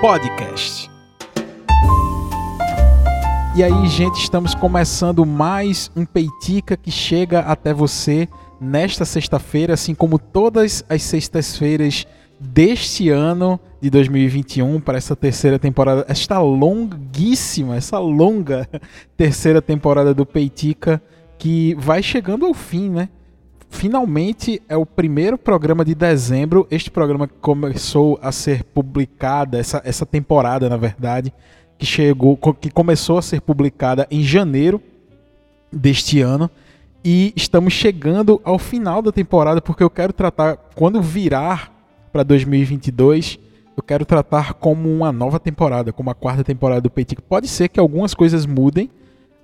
Podcast. E aí, gente, estamos começando mais um Peitica que chega até você nesta sexta-feira, assim como todas as sextas-feiras deste ano de 2021 para essa terceira temporada, esta longuíssima, essa longa terceira temporada do Peitica que vai chegando ao fim, né? Finalmente é o primeiro programa de dezembro. Este programa começou a ser publicada, essa, essa temporada, na verdade, que chegou, que começou a ser publicada em janeiro deste ano. E estamos chegando ao final da temporada, porque eu quero tratar, quando virar para 2022, eu quero tratar como uma nova temporada, como a quarta temporada do Peitica. Pode ser que algumas coisas mudem.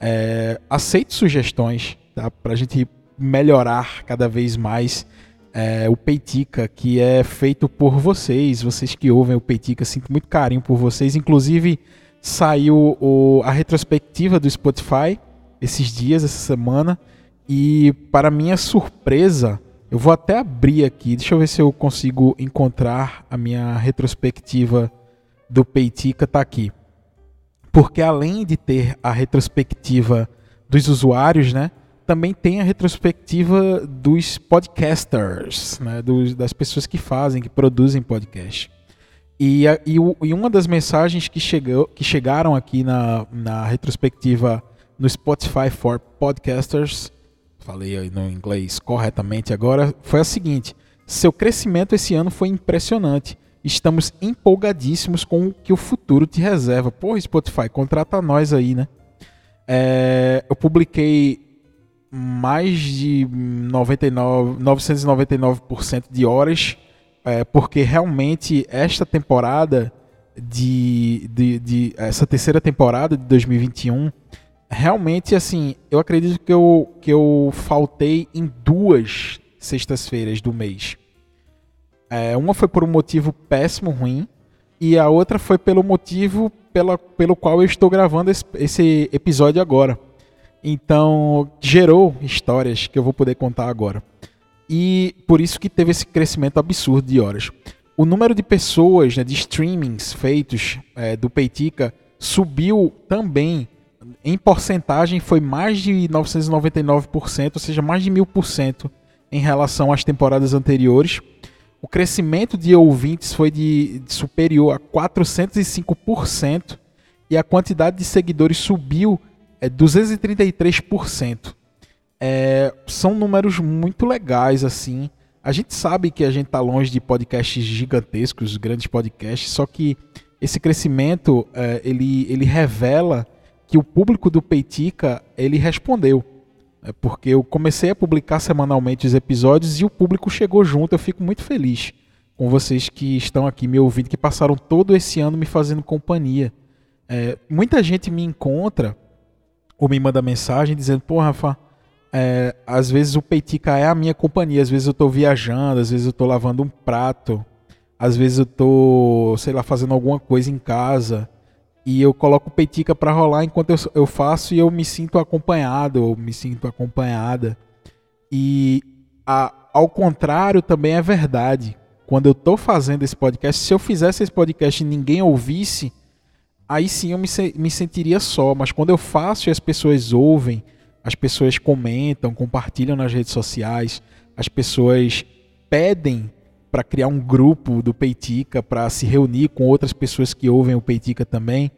É, aceite sugestões tá? para a gente melhorar cada vez mais é, o Peitica, que é feito por vocês, vocês que ouvem o Peitica, sinto muito carinho por vocês. Inclusive, saiu o, a retrospectiva do Spotify esses dias, essa semana, e para minha surpresa, eu vou até abrir aqui, deixa eu ver se eu consigo encontrar a minha retrospectiva do Peitica, tá aqui. Porque além de ter a retrospectiva dos usuários, né? Também tem a retrospectiva dos podcasters, né, dos, das pessoas que fazem, que produzem podcast. E, a, e, o, e uma das mensagens que, chegou, que chegaram aqui na, na retrospectiva no Spotify for Podcasters, falei aí no inglês corretamente agora, foi a seguinte: seu crescimento esse ano foi impressionante. Estamos empolgadíssimos com o que o futuro te reserva. Porra, Spotify, contrata nós aí, né? É, eu publiquei mais de 99, 999% de horas, é, porque realmente esta temporada de, de, de, essa terceira temporada de 2021 realmente assim eu acredito que eu, que eu faltei em duas sextas-feiras do mês. É, uma foi por um motivo péssimo ruim e a outra foi pelo motivo pela, pelo qual eu estou gravando esse, esse episódio agora então, gerou histórias que eu vou poder contar agora. E por isso que teve esse crescimento absurdo de horas. O número de pessoas, né, de streamings feitos é, do Peitica subiu também. Em porcentagem foi mais de 999%, ou seja, mais de 1000% em relação às temporadas anteriores. O crescimento de ouvintes foi de, de superior a 405% e a quantidade de seguidores subiu é 233%. É, são números muito legais, assim. A gente sabe que a gente está longe de podcasts gigantescos, grandes podcasts, só que esse crescimento é, ele, ele revela que o público do Peitica ele respondeu. É porque eu comecei a publicar semanalmente os episódios e o público chegou junto. Eu fico muito feliz com vocês que estão aqui me ouvindo, que passaram todo esse ano me fazendo companhia. É, muita gente me encontra ou me manda mensagem dizendo, pô, Rafa, é, às vezes o Peitica é a minha companhia, às vezes eu estou viajando, às vezes eu estou lavando um prato, às vezes eu estou, sei lá, fazendo alguma coisa em casa e eu coloco o Peitica para rolar enquanto eu, eu faço e eu me sinto acompanhado, eu me sinto acompanhada. E a, ao contrário também é verdade. Quando eu estou fazendo esse podcast, se eu fizesse esse podcast e ninguém ouvisse, aí sim eu me, me sentiria só. Mas quando eu faço e as pessoas ouvem, as pessoas comentam, compartilham nas redes sociais, as pessoas pedem para criar um grupo do Peitica, para se reunir com outras pessoas que ouvem o Peitica também.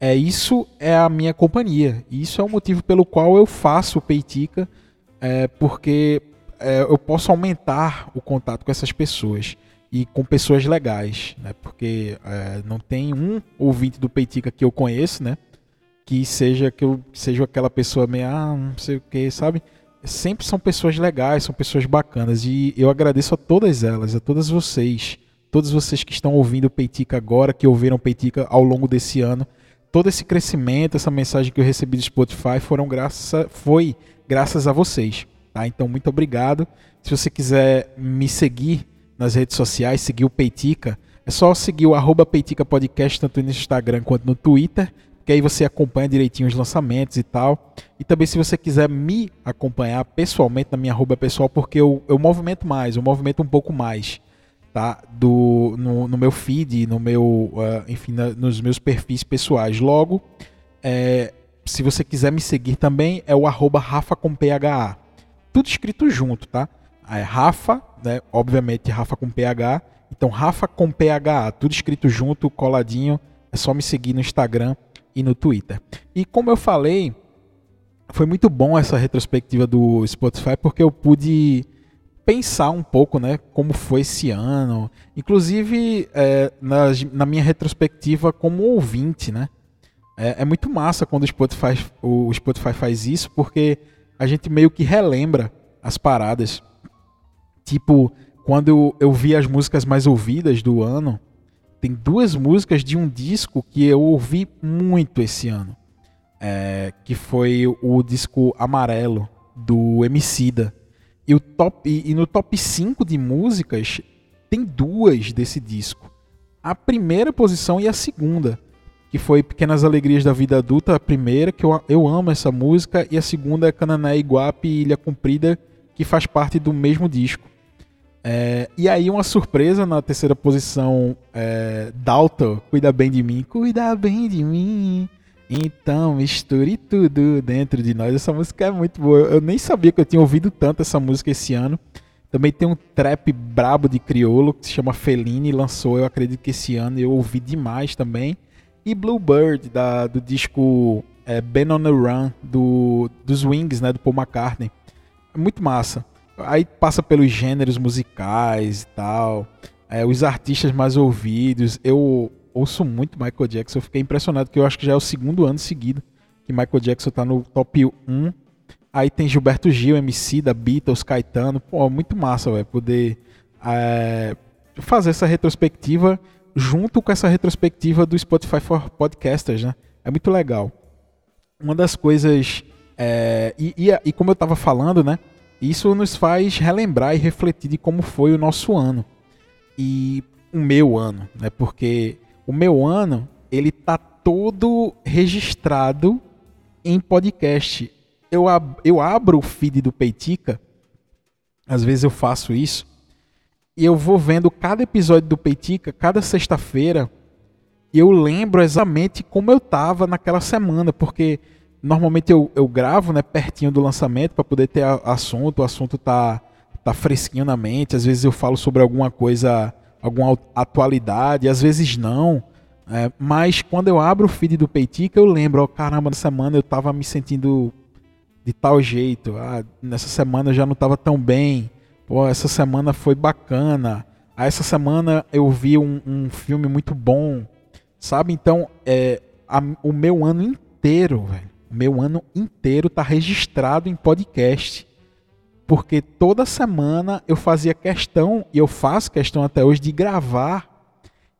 É isso é a minha companhia. Isso é o motivo pelo qual eu faço o Peitica, é, porque é, eu posso aumentar o contato com essas pessoas e com pessoas legais, né? Porque é, não tem um ouvinte do Peitica que eu conheço, né? Que seja que eu seja aquela pessoa meio ah, não sei o que, sabe? Sempre são pessoas legais, são pessoas bacanas e eu agradeço a todas elas, a todas vocês, todos vocês que estão ouvindo o Peitica agora, que ouviram o Peitica ao longo desse ano. Todo esse crescimento, essa mensagem que eu recebi do Spotify foram graças foi graças a vocês, tá? Então muito obrigado. Se você quiser me seguir nas redes sociais, seguir o Peitica. É só seguir o arroba Peitica Podcast, tanto no Instagram quanto no Twitter, que aí você acompanha direitinho os lançamentos e tal. E também se você quiser me acompanhar pessoalmente na minha arroba pessoal, porque eu, eu movimento mais, eu movimento um pouco mais. tá? Do, no, no meu feed, no meu, uh, enfim, na, nos meus perfis pessoais. Logo, é, se você quiser me seguir também, é o arroba Rafa com PHA. Tudo escrito junto, tá? É Rafa, né? Obviamente Rafa com PH. Então, Rafa com PHA, tudo escrito junto, coladinho. É só me seguir no Instagram e no Twitter. E como eu falei, foi muito bom essa retrospectiva do Spotify, porque eu pude pensar um pouco, né, como foi esse ano, inclusive é, na, na, minha retrospectiva como ouvinte, né, é, é, muito massa quando o Spotify, o Spotify faz isso, porque a gente meio que relembra as paradas, tipo quando eu, eu vi as músicas mais ouvidas do ano, tem duas músicas de um disco que eu ouvi muito esse ano, é, que foi o disco Amarelo do Emicida e, o top, e, e no top 5 de músicas, tem duas desse disco. A primeira posição e a segunda, que foi Pequenas Alegrias da Vida Adulta, a primeira, que eu, eu amo essa música, e a segunda é Canané Iguape e Ilha Comprida, que faz parte do mesmo disco. É, e aí uma surpresa na terceira posição, é, Dalton, Cuida Bem de Mim, Cuida Bem de Mim, então, misture tudo dentro de nós. Essa música é muito boa. Eu nem sabia que eu tinha ouvido tanto essa música esse ano. Também tem um trap brabo de criolo que se chama Feline, lançou, eu acredito que esse ano eu ouvi demais também. E Bluebird, da, do disco é, Ben on the Run, do, dos Wings, né, do Paul McCartney. É muito massa. Aí passa pelos gêneros musicais e tal, é, os artistas mais ouvidos. Eu ouço muito Michael Jackson. Eu fiquei impressionado, que eu acho que já é o segundo ano seguido que Michael Jackson tá no top 1. Aí tem Gilberto Gil, MC da Beatles, Caetano. Pô, muito massa, velho, poder é, fazer essa retrospectiva junto com essa retrospectiva do Spotify for Podcasters, né? É muito legal. Uma das coisas. É, e, e, e como eu estava falando, né? Isso nos faz relembrar e refletir de como foi o nosso ano. E o meu ano, né? Porque o meu ano, ele tá todo registrado em podcast. Eu, ab eu abro o feed do Peitica, às vezes eu faço isso, e eu vou vendo cada episódio do Peitica, cada sexta-feira, e eu lembro exatamente como eu tava naquela semana, porque normalmente eu, eu gravo né, pertinho do lançamento para poder ter assunto, o assunto tá, tá fresquinho na mente, às vezes eu falo sobre alguma coisa alguma atualidade, às vezes não. É, mas quando eu abro o feed do Peitica, eu lembro, oh, caramba, na semana eu estava me sentindo de tal jeito. Ah, nessa semana eu já não estava tão bem. Pô, essa semana foi bacana. Ah, essa semana eu vi um, um filme muito bom. Sabe? Então, é, a, o meu ano inteiro, velho. Meu ano inteiro tá registrado em podcast porque toda semana eu fazia questão, e eu faço questão até hoje, de gravar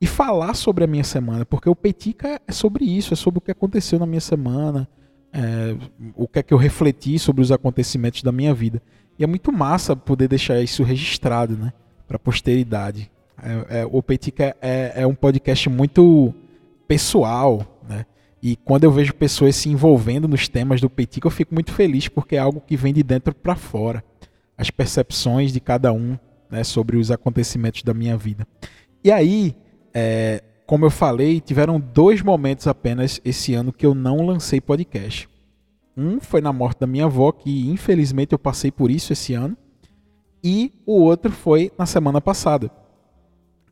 e falar sobre a minha semana, porque o Petica é sobre isso, é sobre o que aconteceu na minha semana, é, o que é que eu refleti sobre os acontecimentos da minha vida. E é muito massa poder deixar isso registrado, né, para a posteridade. É, é, o Petica é, é um podcast muito pessoal, né? E quando eu vejo pessoas se envolvendo nos temas do Petica, eu fico muito feliz porque é algo que vem de dentro para fora as percepções de cada um né, sobre os acontecimentos da minha vida. E aí, é, como eu falei, tiveram dois momentos apenas esse ano que eu não lancei podcast. Um foi na morte da minha avó, que infelizmente eu passei por isso esse ano. E o outro foi na semana passada,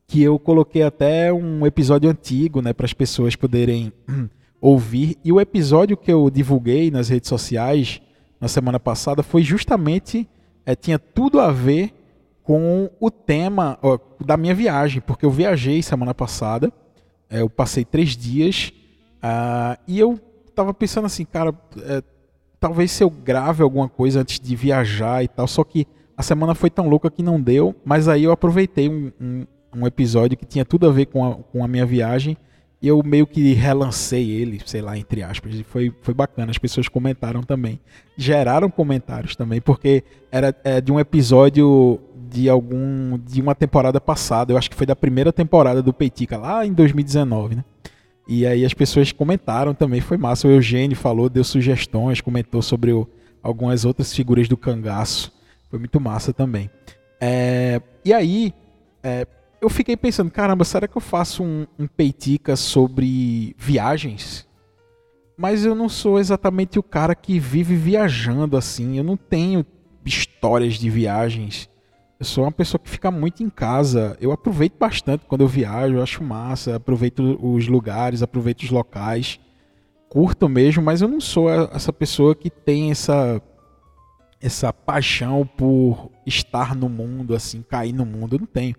que eu coloquei até um episódio antigo né, para as pessoas poderem ouvir. E o episódio que eu divulguei nas redes sociais na semana passada foi justamente é, tinha tudo a ver com o tema ó, da minha viagem, porque eu viajei semana passada, é, eu passei três dias uh, e eu tava pensando assim, cara, é, talvez se eu grave alguma coisa antes de viajar e tal, só que a semana foi tão louca que não deu, mas aí eu aproveitei um, um, um episódio que tinha tudo a ver com a, com a minha viagem e eu meio que relancei ele, sei lá, entre aspas. E foi, foi bacana, as pessoas comentaram também. Geraram comentários também, porque era é, de um episódio de algum. de uma temporada passada. Eu acho que foi da primeira temporada do Peitica, lá em 2019, né? E aí as pessoas comentaram também, foi massa. O Eugênio falou, deu sugestões, comentou sobre o, algumas outras figuras do cangaço. Foi muito massa também. É, e aí, é, eu fiquei pensando, caramba, será que eu faço um, um peitica sobre viagens? Mas eu não sou exatamente o cara que vive viajando assim. Eu não tenho histórias de viagens. Eu sou uma pessoa que fica muito em casa. Eu aproveito bastante quando eu viajo, eu acho massa, aproveito os lugares, aproveito os locais. Curto mesmo, mas eu não sou essa pessoa que tem essa essa paixão por estar no mundo, assim, cair no mundo. Eu não tenho.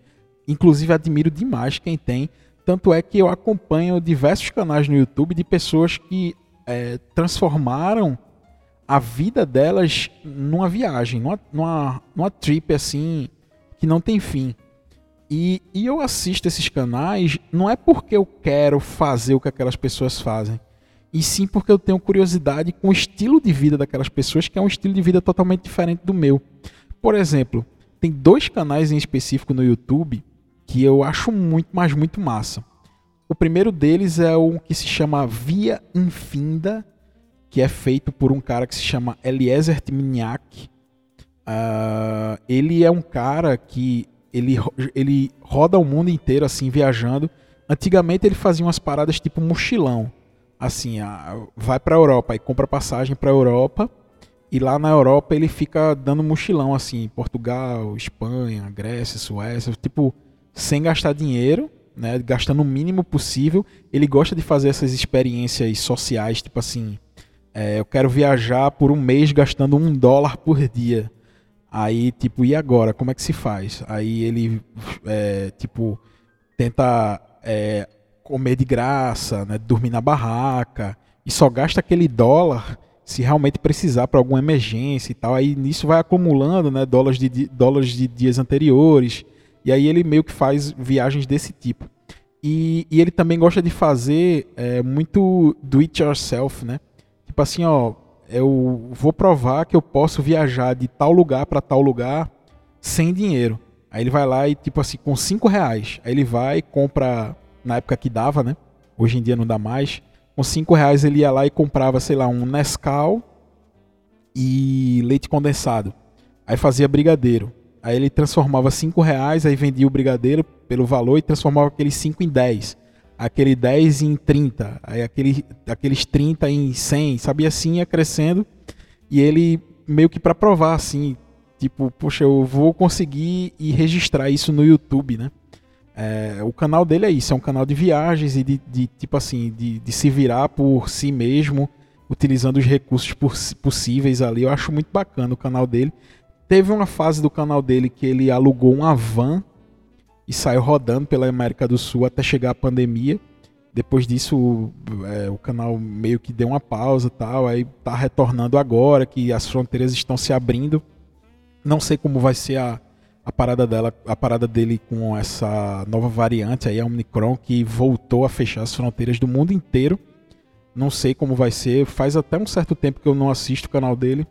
Inclusive, admiro demais quem tem. Tanto é que eu acompanho diversos canais no YouTube de pessoas que é, transformaram a vida delas numa viagem, numa, numa, numa trip assim que não tem fim. E, e eu assisto esses canais não é porque eu quero fazer o que aquelas pessoas fazem, e sim porque eu tenho curiosidade com o estilo de vida daquelas pessoas, que é um estilo de vida totalmente diferente do meu. Por exemplo, tem dois canais em específico no YouTube que eu acho muito, mas muito massa. O primeiro deles é o que se chama Via Infinda, que é feito por um cara que se chama Eliezer Timniak. Uh, ele é um cara que ele, ele roda o mundo inteiro assim viajando. Antigamente ele fazia umas paradas tipo mochilão, assim, uh, vai para Europa e compra passagem para Europa e lá na Europa ele fica dando mochilão assim, Portugal, Espanha, Grécia, Suécia, tipo sem gastar dinheiro, né, gastando o mínimo possível. Ele gosta de fazer essas experiências sociais, tipo assim, é, eu quero viajar por um mês gastando um dólar por dia. Aí, tipo, e agora? Como é que se faz? Aí ele, é, tipo, tenta é, comer de graça, né, dormir na barraca, e só gasta aquele dólar se realmente precisar para alguma emergência e tal. Aí nisso vai acumulando né, dólares, de, dólares de dias anteriores. E aí ele meio que faz viagens desse tipo. E, e ele também gosta de fazer é, muito do it yourself, né? Tipo assim, ó, eu vou provar que eu posso viajar de tal lugar para tal lugar sem dinheiro. Aí ele vai lá e, tipo assim, com 5 reais. Aí ele vai compra, na época que dava, né? Hoje em dia não dá mais. Com 5 reais ele ia lá e comprava, sei lá, um Nescau e leite condensado. Aí fazia brigadeiro. Aí ele transformava 5 reais, aí vendia o brigadeiro pelo valor e transformava aqueles 5 em 10 aquele 10 em 30, aí aquele, aqueles 30 em 100, sabia assim, ia crescendo. E ele meio que para provar assim, tipo, poxa, eu vou conseguir e registrar isso no YouTube, né? É, o canal dele é isso, é um canal de viagens e de, de tipo assim, de, de, se virar por si mesmo, utilizando os recursos possíveis ali. Eu acho muito bacana o canal dele. Teve uma fase do canal dele que ele alugou uma van e saiu rodando pela América do Sul até chegar a pandemia. Depois disso, é, o canal meio que deu uma pausa tal, aí tá retornando agora que as fronteiras estão se abrindo. Não sei como vai ser a, a parada dela, a parada dele com essa nova variante aí, a Omicron, que voltou a fechar as fronteiras do mundo inteiro. Não sei como vai ser, faz até um certo tempo que eu não assisto o canal dele,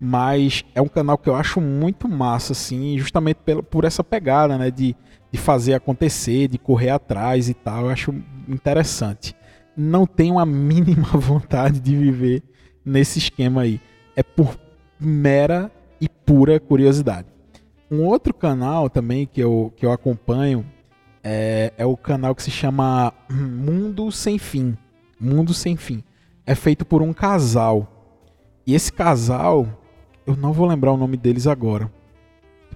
mas é um canal que eu acho muito massa, assim, justamente por essa pegada, né, de de fazer acontecer, de correr atrás e tal. Eu acho interessante. Não tenho a mínima vontade de viver nesse esquema aí. É por mera e pura curiosidade. Um outro canal também que eu, que eu acompanho é, é o canal que se chama Mundo Sem Fim. Mundo Sem Fim. É feito por um casal. E esse casal, eu não vou lembrar o nome deles agora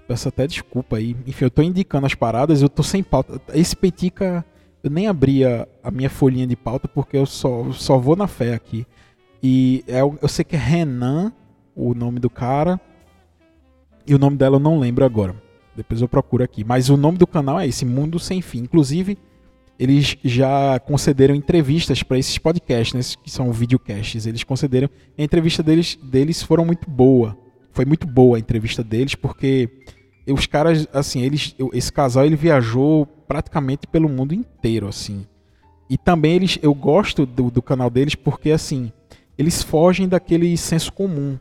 Peço até desculpa aí. Enfim, eu tô indicando as paradas, eu tô sem pauta. Esse Petica, eu nem abria a minha folhinha de pauta porque eu só, só vou na fé aqui. E é, eu sei que é Renan, o nome do cara. E o nome dela eu não lembro agora. Depois eu procuro aqui. Mas o nome do canal é esse, Mundo Sem Fim. Inclusive, eles já concederam entrevistas para esses podcasts, né, que são videocasts. Eles concederam. A entrevista deles, deles foram muito boa. Foi muito boa a entrevista deles, porque os caras, assim, eles, esse casal ele viajou praticamente pelo mundo inteiro, assim. E também eles, eu gosto do, do canal deles porque, assim, eles fogem daquele senso comum.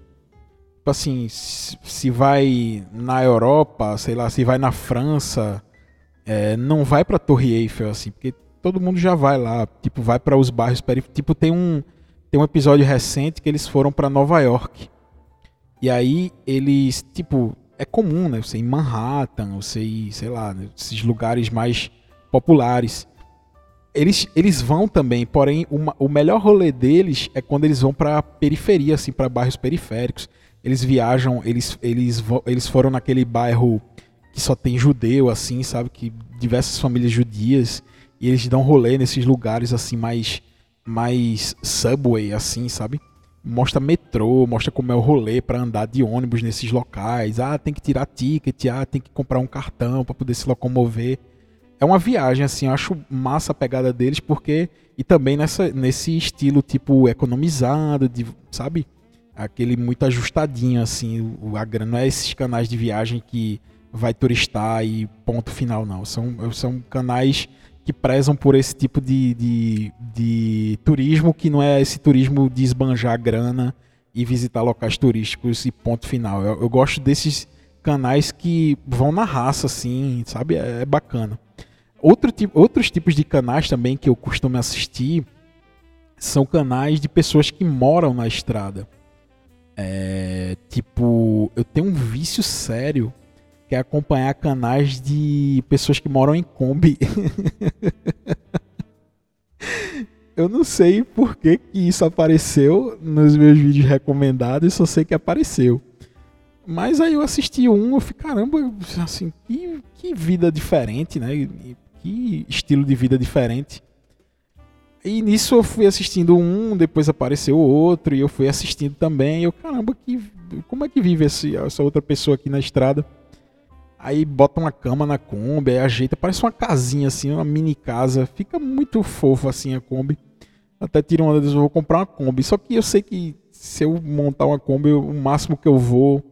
Tipo assim, se, se vai na Europa, sei lá, se vai na França, é, não vai pra Torre Eiffel, assim, porque todo mundo já vai lá, tipo, vai para os bairros periféricos. Tipo, tem um, tem um episódio recente que eles foram para Nova York. E aí eles, tipo, é comum, né? Você ir em Manhattan, você ir, sei lá, esses lugares mais populares. Eles, eles vão também, porém, uma, o melhor rolê deles é quando eles vão pra periferia, assim, para bairros periféricos. Eles viajam, eles, eles, eles foram naquele bairro que só tem judeu, assim, sabe? Que diversas famílias judias. E eles dão rolê nesses lugares, assim, mais, mais subway, assim, sabe? mostra metrô, mostra como é o rolê para andar de ônibus nesses locais. Ah, tem que tirar ticket, ah, tem que comprar um cartão para poder se locomover. É uma viagem assim, eu acho massa a pegada deles porque e também nessa nesse estilo tipo economizado, de, sabe? Aquele muito ajustadinho assim, a grana não é esses canais de viagem que vai turistar e ponto final não. São são canais que prezam por esse tipo de, de, de turismo que não é esse turismo de esbanjar grana e visitar locais turísticos e ponto final. Eu, eu gosto desses canais que vão na raça, assim, sabe? É, é bacana. Outro tipo, outros tipos de canais também que eu costumo assistir são canais de pessoas que moram na estrada. É, tipo, eu tenho um vício sério que é acompanhar canais de pessoas que moram em Kombi. eu não sei por que, que isso apareceu nos meus vídeos recomendados, só sei que apareceu. Mas aí eu assisti um, eu fiquei, caramba, assim, que, que vida diferente, né? Que estilo de vida diferente. E nisso eu fui assistindo um, depois apareceu outro, e eu fui assistindo também. E eu, caramba, que, como é que vive esse, essa outra pessoa aqui na estrada? Aí bota uma cama na Kombi, aí ajeita, parece uma casinha assim, uma mini casa. Fica muito fofo assim a Kombi. Até tiro uma vez vou comprar uma Kombi. Só que eu sei que se eu montar uma Kombi, o máximo que eu vou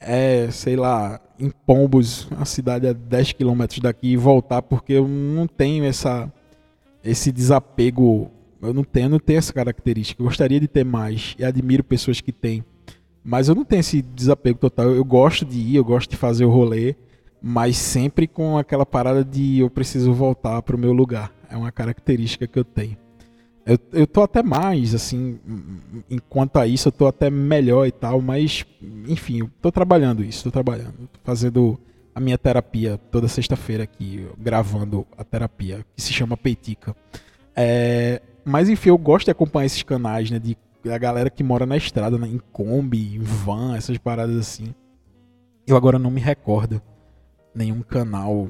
é, sei lá, em Pombos, a cidade a 10 km daqui e voltar, porque eu não tenho essa esse desapego, eu não tenho, não tenho essa característica. Eu gostaria de ter mais e admiro pessoas que têm. Mas eu não tenho esse desapego total. Eu gosto de ir, eu gosto de fazer o rolê, mas sempre com aquela parada de eu preciso voltar para o meu lugar. É uma característica que eu tenho. Eu, eu tô até mais, assim, enquanto a isso, eu tô até melhor e tal, mas, enfim, eu tô trabalhando isso, tô trabalhando. Tô fazendo a minha terapia toda sexta-feira aqui, gravando a terapia, que se chama Peitica. É, mas, enfim, eu gosto de acompanhar esses canais, né, de a galera que mora na estrada, né, em Kombi, em van, essas paradas assim. Eu agora não me recordo nenhum canal.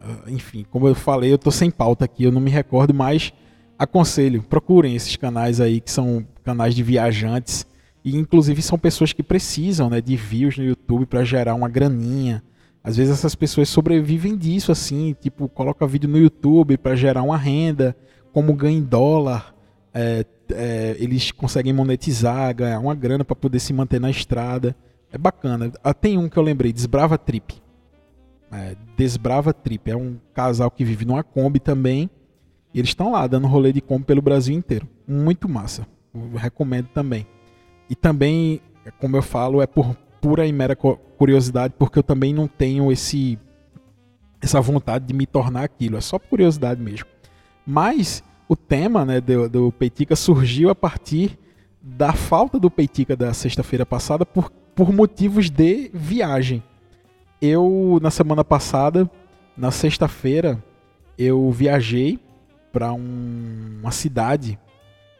Ah, enfim, como eu falei, eu tô sem pauta aqui, eu não me recordo, mas aconselho, procurem esses canais aí que são canais de viajantes e inclusive são pessoas que precisam, né, de views no YouTube para gerar uma graninha. Às vezes essas pessoas sobrevivem disso assim, tipo, coloca vídeo no YouTube para gerar uma renda, como ganha em dólar, é, é, eles conseguem monetizar, ganhar uma grana para poder se manter na estrada. É bacana. Ah, tem um que eu lembrei, Desbrava Trip. É, Desbrava Trip. É um casal que vive numa Kombi também. E eles estão lá dando rolê de Kombi pelo Brasil inteiro. Muito massa. Eu recomendo também. E também, como eu falo, é por pura e mera curiosidade, porque eu também não tenho esse essa vontade de me tornar aquilo. É só curiosidade mesmo. Mas o tema né, do, do Peitica surgiu a partir da falta do Peitica da sexta-feira passada por, por motivos de viagem. Eu, na semana passada, na sexta-feira, eu viajei para um, uma cidade.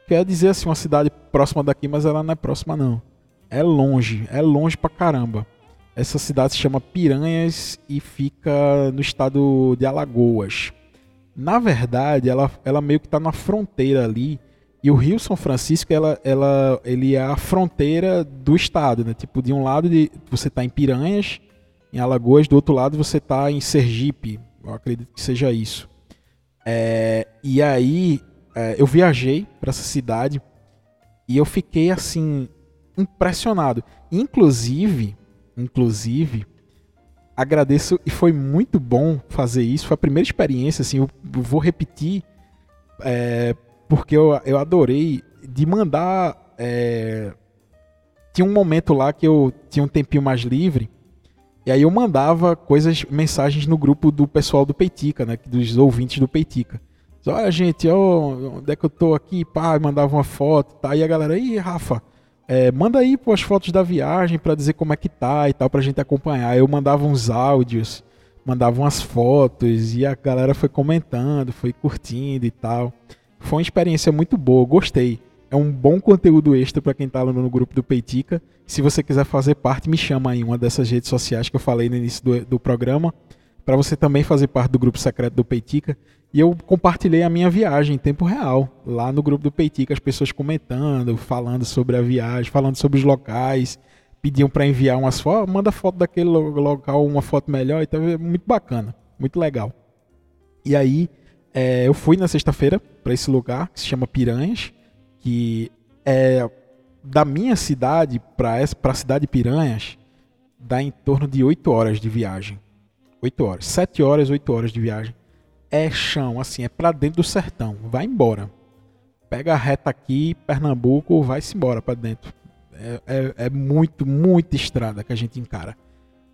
Quer dizer assim, uma cidade próxima daqui, mas ela não é próxima não. É longe, é longe pra caramba. Essa cidade se chama Piranhas e fica no estado de Alagoas. Na verdade, ela, ela meio que está na fronteira ali. E o Rio São Francisco, ela, ela, ele é a fronteira do estado, né? Tipo, de um lado de, você está em Piranhas, em Alagoas, do outro lado você está em Sergipe. Eu acredito que seja isso. É, e aí, é, eu viajei para essa cidade e eu fiquei assim impressionado. Inclusive, inclusive, agradeço e foi muito bom fazer isso. Foi a primeira experiência, assim, eu vou repetir, é, porque eu, eu adorei de mandar. É, tinha um momento lá que eu tinha um tempinho mais livre. E aí eu mandava coisas, mensagens no grupo do pessoal do Peitica, né? Dos ouvintes do Peitica. Olha, gente, ó, onde é que eu tô aqui? Pá, mandava uma foto, tá? E a galera, aí, Rafa, é, manda aí pô, as fotos da viagem para dizer como é que tá e tal, pra gente acompanhar. Eu mandava uns áudios, mandava umas fotos e a galera foi comentando, foi curtindo e tal. Foi uma experiência muito boa, gostei. É um bom conteúdo extra para quem tá no grupo do Peitica. Se você quiser fazer parte, me chama aí uma dessas redes sociais que eu falei no início do, do programa, para você também fazer parte do grupo secreto do Peitica. E eu compartilhei a minha viagem em tempo real, lá no grupo do Peitica, as pessoas comentando, falando sobre a viagem, falando sobre os locais, pediam para enviar umas fotos, manda foto daquele local, uma foto melhor, então é muito bacana, muito legal. E aí, é, eu fui na sexta-feira para esse lugar que se chama Piranhas, que é da minha cidade para a cidade de Piranhas, dá em torno de 8 horas de viagem. 8 horas, 7 horas, 8 horas de viagem é chão, assim, é para dentro do sertão. Vai embora. Pega a reta aqui, Pernambuco, vai-se embora para dentro. É, é, é, muito, muita estrada que a gente encara.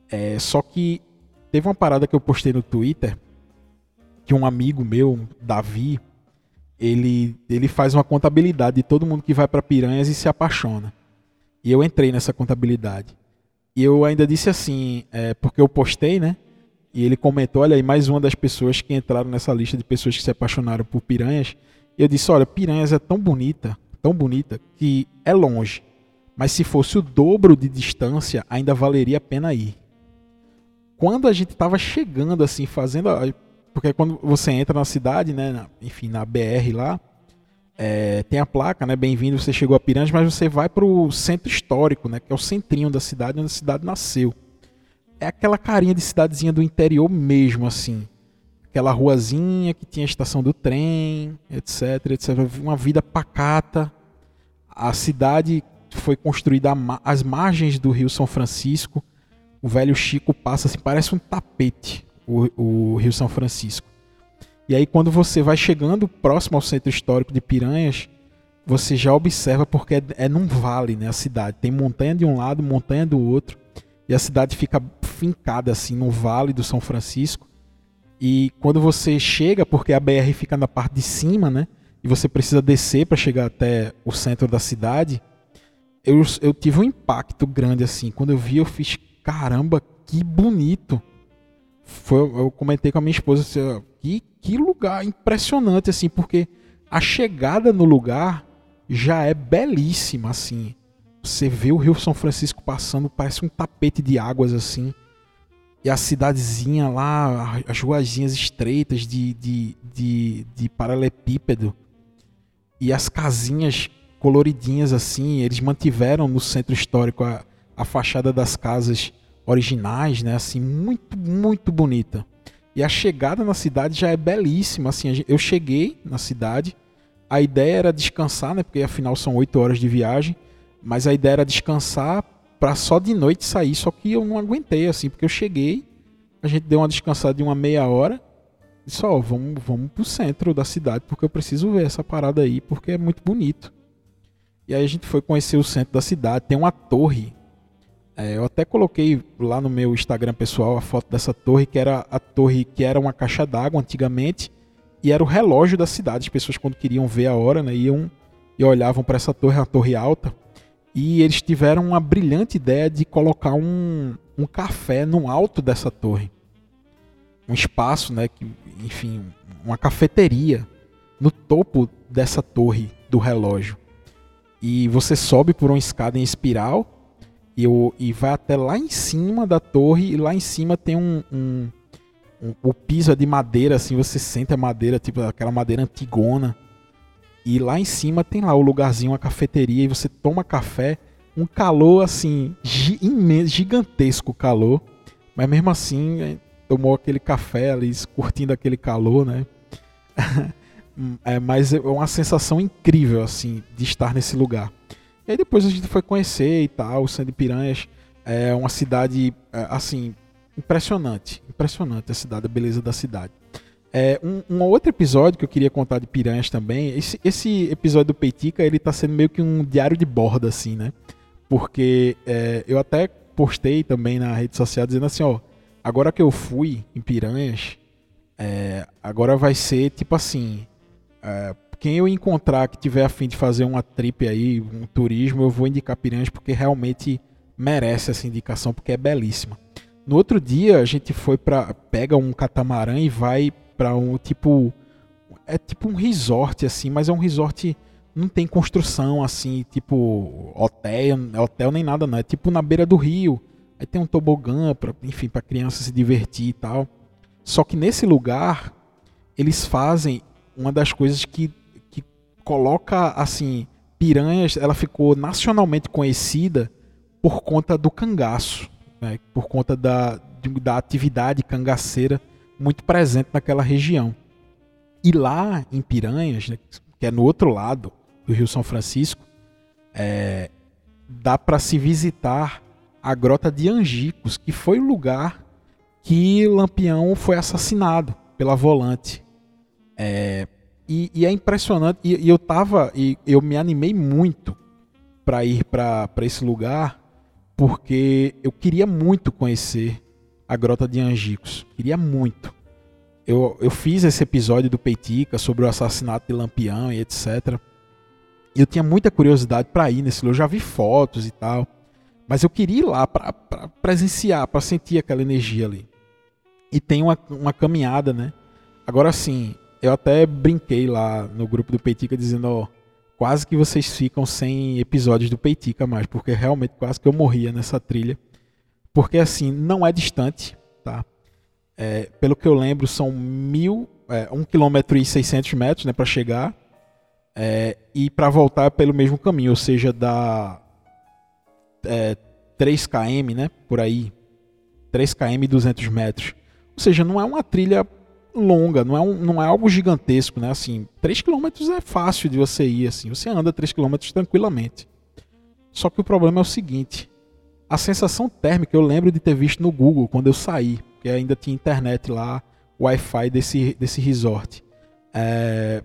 É, só que teve uma parada que eu postei no Twitter, que um amigo meu, Davi, ele, ele faz uma contabilidade de todo mundo que vai para Piranhas e se apaixona. E eu entrei nessa contabilidade. E eu ainda disse assim, é, porque eu postei, né? E ele comentou: olha aí, mais uma das pessoas que entraram nessa lista de pessoas que se apaixonaram por piranhas. E eu disse: olha, piranhas é tão bonita, tão bonita, que é longe. Mas se fosse o dobro de distância, ainda valeria a pena ir. Quando a gente estava chegando, assim, fazendo. Porque quando você entra na cidade, né, enfim, na BR lá, é, tem a placa, né? Bem-vindo, você chegou a Piranhas, mas você vai para o centro histórico, né? Que é o centrinho da cidade, onde a cidade nasceu é aquela carinha de cidadezinha do interior mesmo, assim. Aquela ruazinha que tinha a estação do trem, etc, etc. Uma vida pacata. A cidade foi construída às margens do Rio São Francisco. O velho Chico passa assim, parece um tapete, o, o Rio São Francisco. E aí, quando você vai chegando próximo ao centro histórico de Piranhas, você já observa porque é, é num vale, né? A cidade tem montanha de um lado, montanha do outro, e a cidade fica fincada assim no vale do São Francisco. E quando você chega, porque a BR fica na parte de cima, né? E você precisa descer para chegar até o centro da cidade. Eu, eu tive um impacto grande assim. Quando eu vi, eu fiz caramba, que bonito. Foi, eu comentei com a minha esposa assim, que, que lugar impressionante assim, porque a chegada no lugar já é belíssima assim. Você vê o Rio São Francisco passando, parece um tapete de águas assim. E a cidadezinha lá, as ruazinhas estreitas de, de, de, de paralelepípedo. E as casinhas coloridinhas assim, eles mantiveram no centro histórico a, a fachada das casas originais, né, assim, muito, muito bonita. E a chegada na cidade já é belíssima, assim, eu cheguei na cidade, a ideia era descansar, né, porque afinal são oito horas de viagem, mas a ideia era descansar para só de noite sair, só que eu não aguentei assim, porque eu cheguei, a gente deu uma descansada de uma meia hora, e só, vamos, vamos pro centro da cidade, porque eu preciso ver essa parada aí, porque é muito bonito. E aí a gente foi conhecer o centro da cidade, tem uma torre. É, eu até coloquei lá no meu Instagram pessoal a foto dessa torre, que era a torre que era uma caixa d'água antigamente, e era o relógio da cidade. As pessoas quando queriam ver a hora, né, iam e olhavam para essa torre, uma torre alta, e eles tiveram uma brilhante ideia de colocar um, um café no alto dessa torre. Um espaço, né, que, enfim, uma cafeteria no topo dessa torre do relógio. E você sobe por uma escada em espiral e, e vai até lá em cima da torre e lá em cima tem um, um, um o piso é de madeira assim, você sente a madeira, tipo aquela madeira antigona e lá em cima tem lá o lugarzinho, a cafeteria, e você toma café, um calor assim, gigantesco calor, mas mesmo assim é, tomou aquele café ali, curtindo aquele calor, né? é, mas é uma sensação incrível assim de estar nesse lugar. E aí depois a gente foi conhecer e tal, o Sandy Piranhas é uma cidade é, assim impressionante, impressionante a cidade, a beleza da cidade. É, um, um, outro episódio que eu queria contar de piranhas também, esse, esse episódio do Peitica, ele tá sendo meio que um diário de borda, assim, né? Porque é, eu até postei também na rede social dizendo assim, ó, agora que eu fui em Piranhas, é, agora vai ser tipo assim, é, quem eu encontrar que tiver a fim de fazer uma trip aí, um turismo, eu vou indicar Piranhas porque realmente merece essa indicação porque é belíssima. No outro dia a gente foi para pega um catamarã e vai para um tipo é tipo um resort assim, mas é um resort não tem construção assim, tipo hotel, hotel nem nada não, é tipo na beira do rio. Aí tem um tobogã para, enfim, para criança se divertir e tal. Só que nesse lugar eles fazem uma das coisas que que coloca assim, Piranhas, ela ficou nacionalmente conhecida por conta do cangaço, né? por conta da, da atividade cangaceira muito presente naquela região. E lá em Piranhas, né, que é no outro lado do Rio São Francisco, é, dá para se visitar a Grota de Angicos, que foi o lugar que Lampião foi assassinado pela Volante. É, e, e, é impressionante, e, e eu tava, e eu me animei muito para ir para esse lugar, porque eu queria muito conhecer a Grota de Angicos. Queria muito. Eu, eu fiz esse episódio do Peitica sobre o assassinato de Lampião e etc. E eu tinha muita curiosidade para ir nesse lugar. Eu já vi fotos e tal. Mas eu queria ir lá para presenciar, para sentir aquela energia ali. E tem uma, uma caminhada, né? Agora sim, eu até brinquei lá no grupo do Peitica dizendo, quase que vocês ficam sem episódios do Peitica mais, porque realmente quase que eu morria nessa trilha. Porque assim, não é distante, tá? É, pelo que eu lembro, são mil, é, 1 km e 600 metros né, para chegar. É, e para voltar pelo mesmo caminho, ou seja, dá é, 3 km, né, por aí. 3 km e 200 metros. Ou seja, não é uma trilha longa, não é, um, não é algo gigantesco, né? Assim, 3 km é fácil de você ir, assim, você anda 3 km tranquilamente. Só que o problema é o seguinte: a sensação térmica eu lembro de ter visto no Google quando eu saí, porque ainda tinha internet lá, Wi-Fi desse, desse resort. É,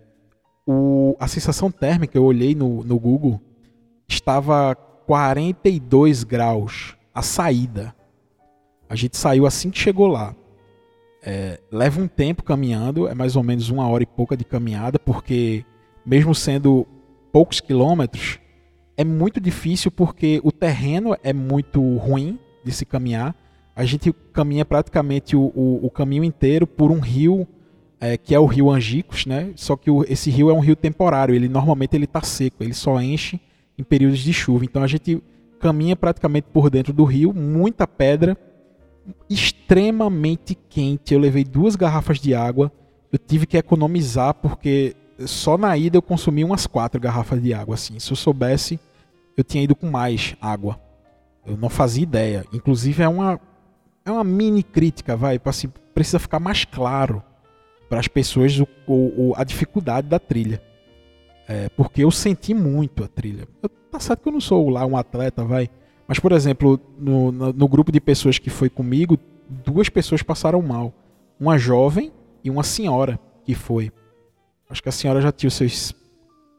o, a sensação térmica, eu olhei no, no Google, estava 42 graus a saída. A gente saiu assim que chegou lá. É, leva um tempo caminhando, é mais ou menos uma hora e pouca de caminhada, porque mesmo sendo poucos quilômetros, é muito difícil porque o terreno é muito ruim de se caminhar. A gente caminha praticamente o, o, o caminho inteiro por um rio é, que é o rio Angicos, né? Só que o, esse rio é um rio temporário. Ele normalmente ele está seco, ele só enche em períodos de chuva. Então a gente caminha praticamente por dentro do rio, muita pedra extremamente quente. Eu levei duas garrafas de água. Eu tive que economizar porque só na ida eu consumi umas quatro garrafas de água. Assim, se eu soubesse, eu tinha ido com mais água. Eu não fazia ideia. Inclusive é uma é uma mini crítica, vai, para assim, precisa ficar mais claro para as pessoas o, o, a dificuldade da trilha. É, porque eu senti muito a trilha. Eu, tá certo que eu não sou lá um atleta, vai. Mas, por exemplo, no, no, no, grupo de pessoas que foi comigo, duas pessoas passaram mal. Uma jovem e uma senhora que foi. Acho que a senhora já tinha os seus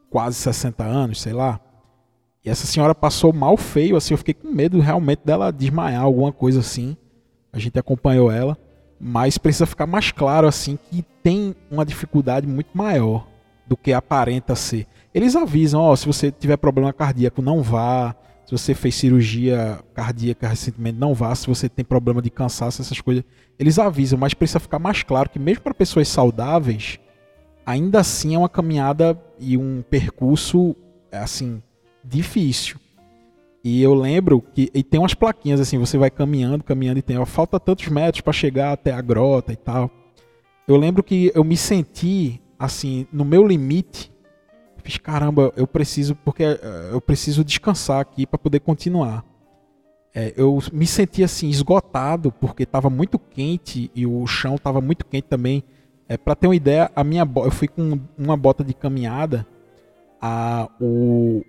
quase 60 anos, sei lá. E essa senhora passou mal feio, assim, eu fiquei com medo realmente dela desmaiar, alguma coisa assim. A gente acompanhou ela, mas precisa ficar mais claro assim que tem uma dificuldade muito maior do que aparenta ser. Eles avisam, ó, oh, se você tiver problema cardíaco, não vá. Se você fez cirurgia cardíaca recentemente, não vá. Se você tem problema de cansaço, essas coisas, eles avisam, mas precisa ficar mais claro que mesmo para pessoas saudáveis, ainda assim é uma caminhada e um percurso assim difícil. E eu lembro que e tem umas plaquinhas assim, você vai caminhando, caminhando e tem, ó, falta tantos metros para chegar até a grota e tal. Eu lembro que eu me senti assim, no meu limite Fiz, caramba, eu preciso, porque eh, eu preciso descansar aqui para poder continuar. É, eu me senti assim, esgotado, porque estava muito quente e o chão estava muito quente também. É, para ter uma ideia, a minha eu fui com uma bota de caminhada, a, o,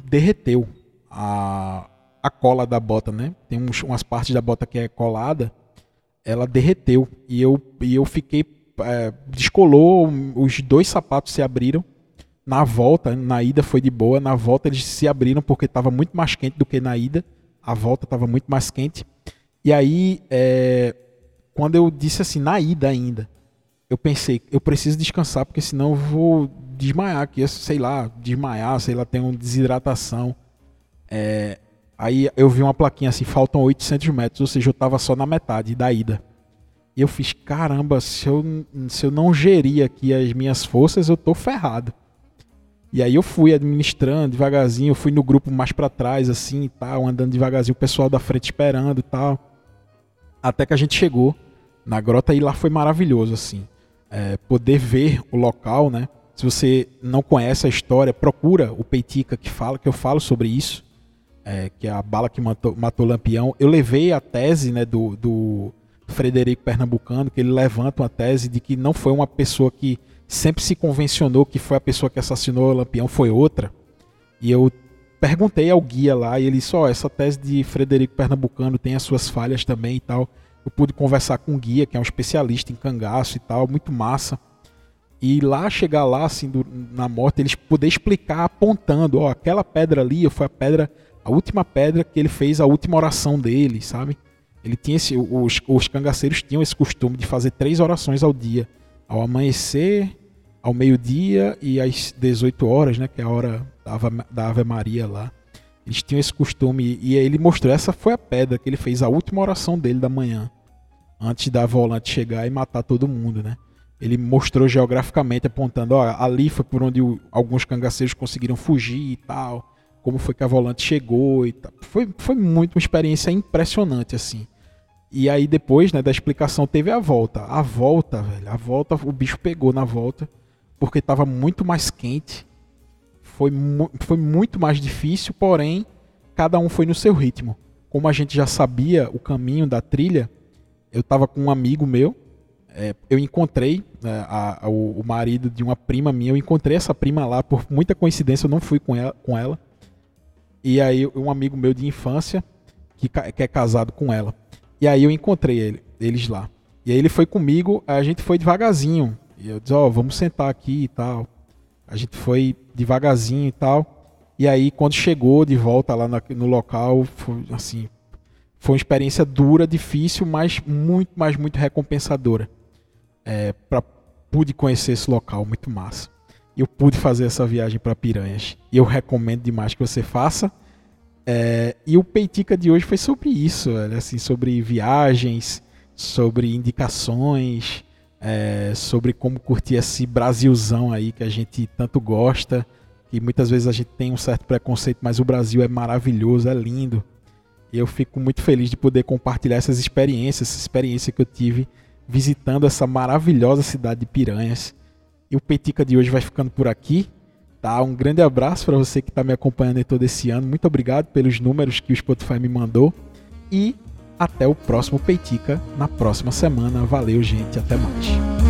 derreteu a, a cola da bota, né? Tem uns, umas partes da bota que é colada, ela derreteu e eu, e eu fiquei, é, descolou, os dois sapatos se abriram na volta, na ida foi de boa, na volta eles se abriram porque estava muito mais quente do que na ida. A volta estava muito mais quente. E aí, é, quando eu disse assim, na ida ainda, eu pensei, eu preciso descansar porque senão eu vou desmaiar, que ia, sei lá, desmaiar, sei lá, tem uma desidratação. É, aí eu vi uma plaquinha assim, faltam 800 metros, ou seja, eu tava só na metade da ida. E eu fiz, caramba, se eu, se eu não gerir aqui as minhas forças, eu tô ferrado. E aí eu fui administrando devagarzinho, eu fui no grupo mais para trás, assim e tal, andando devagarzinho, o pessoal da frente esperando e tal. Até que a gente chegou na grota e lá foi maravilhoso, assim. É, poder ver o local, né? Se você não conhece a história, procura o Peitica que fala, que eu falo sobre isso, é, que é a bala que matou, matou Lampião. Eu levei a tese né, do, do Frederico Pernambucano, que ele levanta uma tese de que não foi uma pessoa que sempre se convencionou que foi a pessoa que assassinou o Lampião, foi outra. E eu perguntei ao guia lá e ele disse: oh, essa tese de Frederico Pernambucano tem as suas falhas também e tal. Eu pude conversar com o guia, que é um especialista em cangaço e tal, muito massa. E lá chegar lá, assim, do, na morte, eles poder explicar apontando: Ó, aquela pedra ali foi a pedra, a última pedra que ele fez a última oração dele, sabe? Ele tinha esse, os, os cangaceiros tinham esse costume de fazer três orações ao dia. Ao amanhecer, ao meio-dia e às 18 horas, né, que é a hora da Ave, da Ave Maria lá. Eles tinham esse costume e aí ele mostrou essa foi a pedra que ele fez a última oração dele da manhã, antes da volante chegar e matar todo mundo, né? Ele mostrou geograficamente apontando, ó, ali foi por onde o, alguns cangaceiros conseguiram fugir e tal, como foi que a volante chegou e tal. Foi, foi muito uma experiência impressionante assim. E aí depois, né, da explicação teve a volta. A volta, velho, a volta, o bicho pegou na volta porque estava muito mais quente. Foi, mu foi muito mais difícil, porém, cada um foi no seu ritmo. Como a gente já sabia o caminho da trilha, eu estava com um amigo meu, é, eu encontrei é, a, a, o, o, marido de uma prima minha, eu encontrei essa prima lá, por muita coincidência eu não fui com ela. Com ela. E aí um amigo meu de infância, que, que é casado com ela. E aí eu encontrei ele, eles lá. E aí ele foi comigo, a gente foi devagarzinho. E eu disse, ó, oh, vamos sentar aqui e tal. A gente foi devagarzinho e tal. E aí, quando chegou de volta lá no local, foi assim, foi uma experiência dura, difícil, mas muito, mas muito recompensadora. É, pra, pude conhecer esse local, muito massa. Eu pude fazer essa viagem para Piranhas. E eu recomendo demais que você faça. É, e o Peitica de hoje foi sobre isso, velho, assim, sobre viagens, sobre indicações, é, sobre como curtir esse Brasilzão aí que a gente tanto gosta. E muitas vezes a gente tem um certo preconceito, mas o Brasil é maravilhoso, é lindo. E eu fico muito feliz de poder compartilhar essas experiências, essa experiência que eu tive visitando essa maravilhosa cidade de Piranhas. E o Petica de hoje vai ficando por aqui. Tá? Um grande abraço para você que está me acompanhando todo esse ano. Muito obrigado pelos números que o Spotify me mandou. E até o próximo Peitica na próxima semana. Valeu, gente. Até mais.